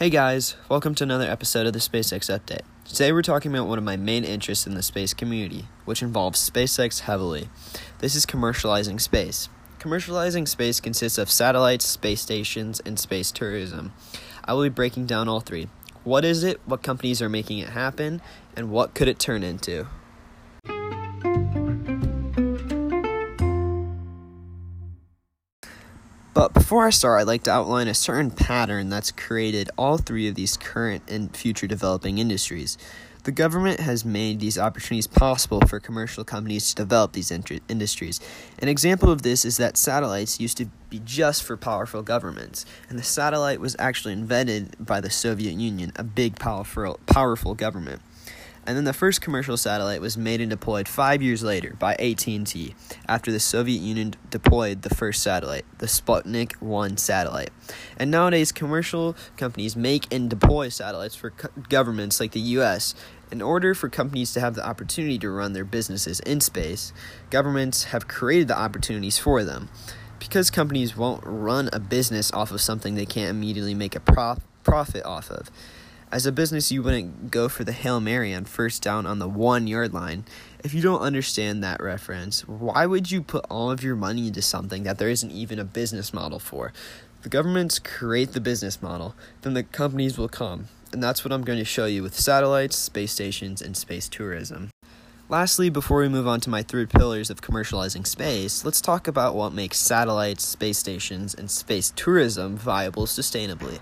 Hey guys, welcome to another episode of the SpaceX Update. Today we're talking about one of my main interests in the space community, which involves SpaceX heavily. This is commercializing space. Commercializing space consists of satellites, space stations, and space tourism. I will be breaking down all three. What is it, what companies are making it happen, and what could it turn into? But before I start, I'd like to outline a certain pattern that's created all three of these current and future developing industries. The government has made these opportunities possible for commercial companies to develop these industries. An example of this is that satellites used to be just for powerful governments, and the satellite was actually invented by the Soviet Union, a big, powerful, powerful government and then the first commercial satellite was made and deployed 5 years later by AT&T after the Soviet Union deployed the first satellite, the Sputnik 1 satellite. And nowadays commercial companies make and deploy satellites for co- governments like the US. In order for companies to have the opportunity to run their businesses in space, governments have created the opportunities for them. Because companies won't run a business off of something they can't immediately make a prof- profit off of. As a business, you wouldn't go for the Hail Mary on first down on the one yard line. If you don't understand that reference, why would you put all of your money into something that there isn't even a business model for? The governments create the business model, then the companies will come. And that's what I'm going to show you with satellites, space stations, and space tourism. Lastly, before we move on to my three pillars of commercializing space, let's talk about what makes satellites, space stations, and space tourism viable sustainably.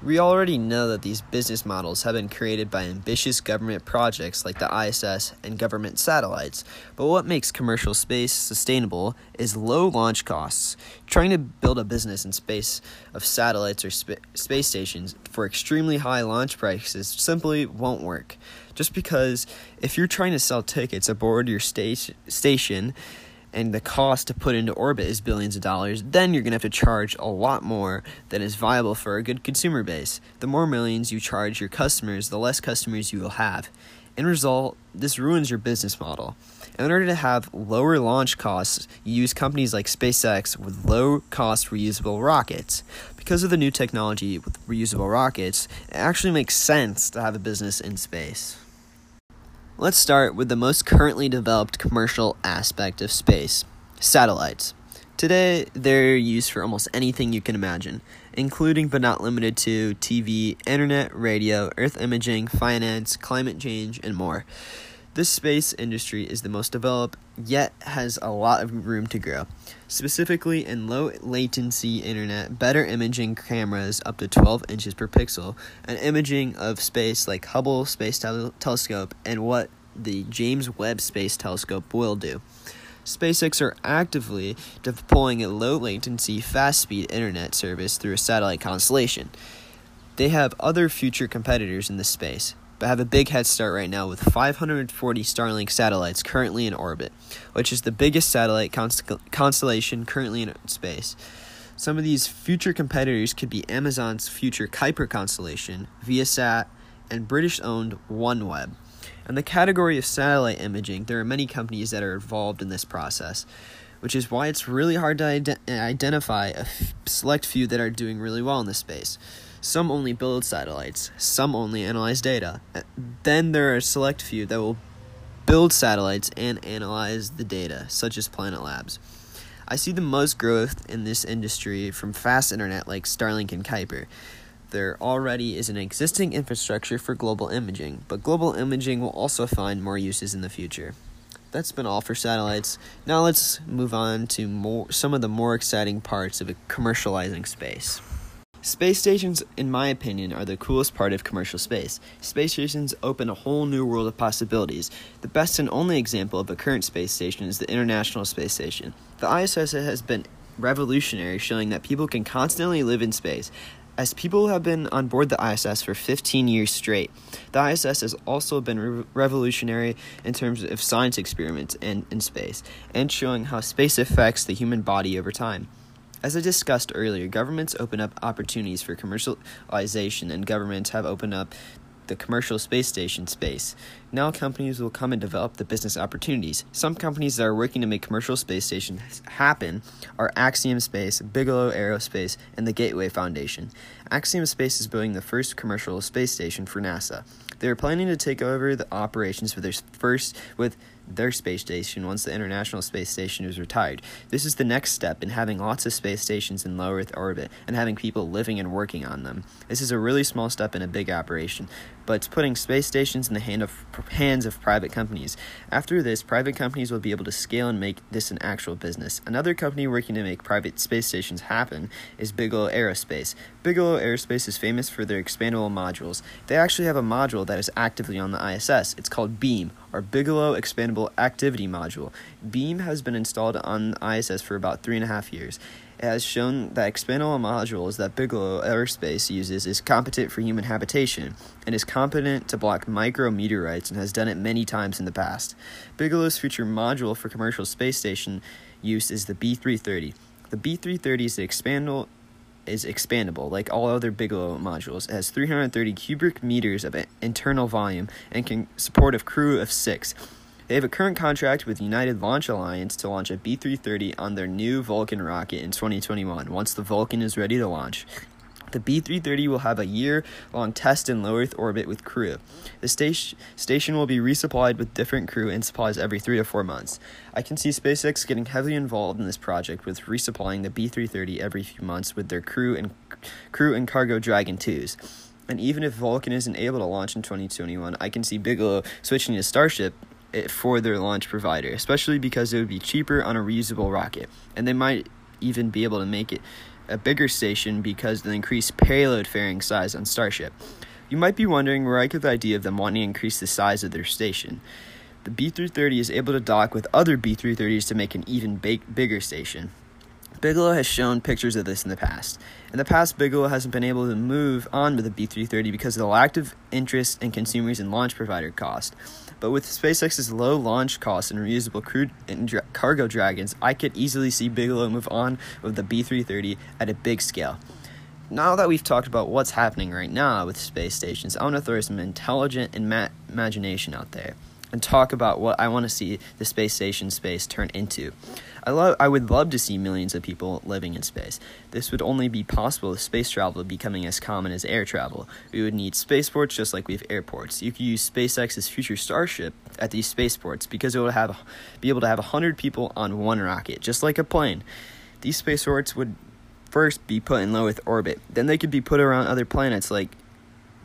We already know that these business models have been created by ambitious government projects like the ISS and government satellites, but what makes commercial space sustainable is low launch costs. Trying to build a business in space of satellites or sp- space stations for extremely high launch prices simply won't work. Just because if you're trying to sell tickets aboard your sta- station, and the cost to put into orbit is billions of dollars, then you're going to have to charge a lot more than is viable for a good consumer base. The more millions you charge your customers, the less customers you will have. In result, this ruins your business model. In order to have lower launch costs, you use companies like SpaceX with low cost reusable rockets. Because of the new technology with reusable rockets, it actually makes sense to have a business in space. Let's start with the most currently developed commercial aspect of space satellites. Today, they're used for almost anything you can imagine, including but not limited to TV, internet, radio, earth imaging, finance, climate change, and more. This space industry is the most developed, yet has a lot of room to grow. Specifically, in low latency internet, better imaging cameras up to 12 inches per pixel, and imaging of space like Hubble Space Tel- Telescope and what the James Webb Space Telescope will do. SpaceX are actively deploying a low latency, fast speed internet service through a satellite constellation. They have other future competitors in this space have a big head start right now with 540 Starlink satellites currently in orbit, which is the biggest satellite constellation currently in space. Some of these future competitors could be Amazon's future Kuiper constellation, Viasat, and British owned OneWeb. In the category of satellite imaging, there are many companies that are involved in this process, which is why it's really hard to ident- identify a f- select few that are doing really well in this space. Some only build satellites, some only analyze data. Uh, then there are a select few that will build satellites and analyze the data, such as Planet Labs. I see the most growth in this industry from fast internet like Starlink and Kuiper. There already is an existing infrastructure for global imaging, but global imaging will also find more uses in the future. That's been all for satellites. Now let's move on to more, some of the more exciting parts of commercializing space. Space stations, in my opinion, are the coolest part of commercial space. Space stations open a whole new world of possibilities. The best and only example of a current space station is the International Space Station. The ISS has been revolutionary, showing that people can constantly live in space. As people have been on board the ISS for 15 years straight, the ISS has also been re- revolutionary in terms of science experiments in, in space and showing how space affects the human body over time. As I discussed earlier, governments open up opportunities for commercialization, and governments have opened up the commercial space station space. Now companies will come and develop the business opportunities. Some companies that are working to make commercial space stations happen are Axiom Space, Bigelow Aerospace, and the Gateway Foundation. Axiom Space is building the first commercial space station for NASA. They are planning to take over the operations for their first with their space station once the International Space Station is retired. This is the next step in having lots of space stations in low Earth orbit and having people living and working on them. This is a really small step in a big operation, but it's putting space stations in the hand of, hands of private companies. After this, private companies will be able to scale and make this an actual business. Another company working to make private space stations happen is Bigelow Aerospace. Bigelow Aerospace is famous for their expandable modules. They actually have a module that is actively on the ISS. It's called BEAM, or Bigelow Expandable Activity Module. BEAM has been installed on ISS for about three and a half years. It has shown that expandable modules that Bigelow Aerospace uses is competent for human habitation and is competent to block micrometeorites and has done it many times in the past. Bigelow's future module for commercial space station use is the B330. The B330 is the expandable is expandable, like all other Bigelow modules. It has 330 cubic meters of internal volume and can support a crew of six. They have a current contract with United Launch Alliance to launch a B 330 on their new Vulcan rocket in 2021, once the Vulcan is ready to launch. The B 330 will have a year long test in low Earth orbit with crew. The station, station will be resupplied with different crew and supplies every three to four months. I can see SpaceX getting heavily involved in this project with resupplying the B 330 every few months with their crew and, crew and cargo Dragon 2s. And even if Vulcan isn't able to launch in 2021, I can see Bigelow switching to Starship eh, for their launch provider, especially because it would be cheaper on a reusable rocket, and they might even be able to make it a bigger station because of the increased payload fairing size on Starship. You might be wondering where I get the idea of them wanting to increase the size of their station. The B 330 is able to dock with other B 330s to make an even big, bigger station. Bigelow has shown pictures of this in the past. In the past, Bigelow hasn't been able to move on with the B 330 because of the lack of interest in consumers and launch provider cost. But with SpaceX's low launch costs and reusable crew and dra- cargo dragons, I could easily see Bigelow move on with the B 330 at a big scale. Now that we've talked about what's happening right now with space stations, I want to throw some intelligent and ma- imagination out there and talk about what I want to see the space station space turn into. I love I would love to see millions of people living in space. This would only be possible if space travel becoming as common as air travel. We would need spaceports just like we have airports. You could use SpaceX's future Starship at these spaceports because it would have be able to have 100 people on one rocket, just like a plane. These spaceports would first be put in low Earth orbit. Then they could be put around other planets like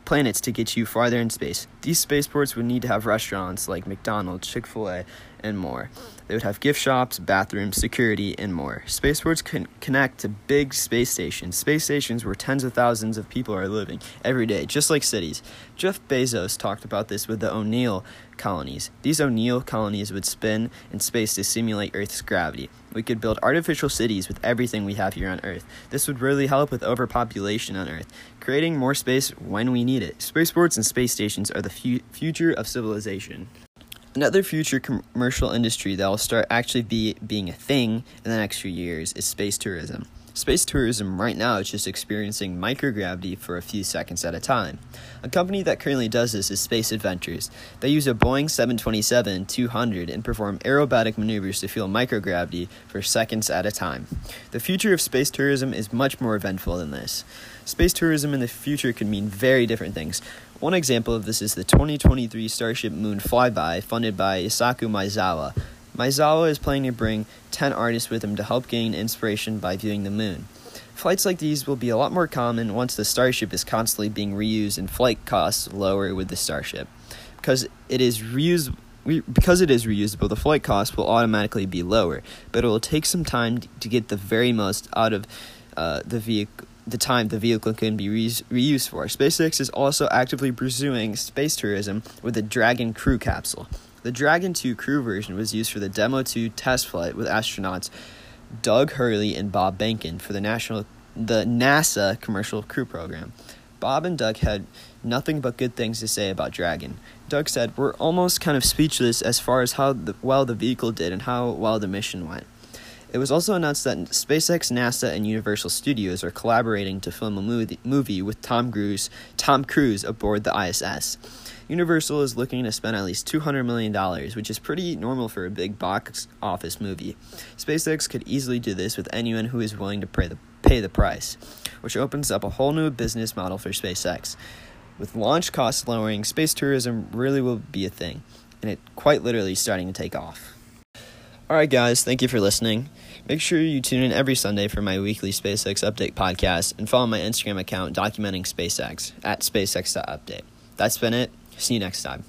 planets to get you farther in space. These spaceports would need to have restaurants like McDonald's, Chick fil A, and more. They would have gift shops, bathrooms, security, and more. Spaceports can connect to big space stations, space stations where tens of thousands of people are living every day, just like cities. Jeff Bezos talked about this with the O'Neill colonies. These O'Neill colonies would spin in space to simulate Earth's gravity. We could build artificial cities with everything we have here on Earth. This would really help with overpopulation on Earth, creating more space when we need it. Spaceports and space stations are the fu- future of civilization. Another future commercial industry that will start actually be being a thing in the next few years is space tourism. Space tourism right now is just experiencing microgravity for a few seconds at a time. A company that currently does this is Space Adventures. They use a Boeing 727 200 and perform aerobatic maneuvers to feel microgravity for seconds at a time. The future of space tourism is much more eventful than this. Space tourism in the future could mean very different things. One example of this is the 2023 Starship Moon flyby funded by Yusaku Maezawa. Maezawa is planning to bring 10 artists with him to help gain inspiration by viewing the moon. Flights like these will be a lot more common once the Starship is constantly being reused and flight costs lower with the Starship. Because it is reusable because it is reusable, the flight cost will automatically be lower, but it will take some time to get the very most out of uh, the vehicle the time the vehicle can be re- reused for. SpaceX is also actively pursuing space tourism with the Dragon crew capsule. The Dragon 2 crew version was used for the Demo 2 test flight with astronauts Doug Hurley and Bob Behnken for the national the NASA commercial crew program. Bob and Doug had nothing but good things to say about Dragon. Doug said, "We're almost kind of speechless as far as how the, well the vehicle did and how well the mission went." It was also announced that SpaceX, NASA, and Universal Studios are collaborating to film a movie, with Tom Cruise, Tom Cruise aboard the ISS. Universal is looking to spend at least $200 million, which is pretty normal for a big box office movie. SpaceX could easily do this with anyone who is willing to pay the, pay the price, which opens up a whole new business model for SpaceX. With launch costs lowering, space tourism really will be a thing, and it quite literally starting to take off. Alright, guys, thank you for listening. Make sure you tune in every Sunday for my weekly SpaceX Update podcast and follow my Instagram account documenting SpaceX at SpaceX.update. That's been it. See you next time.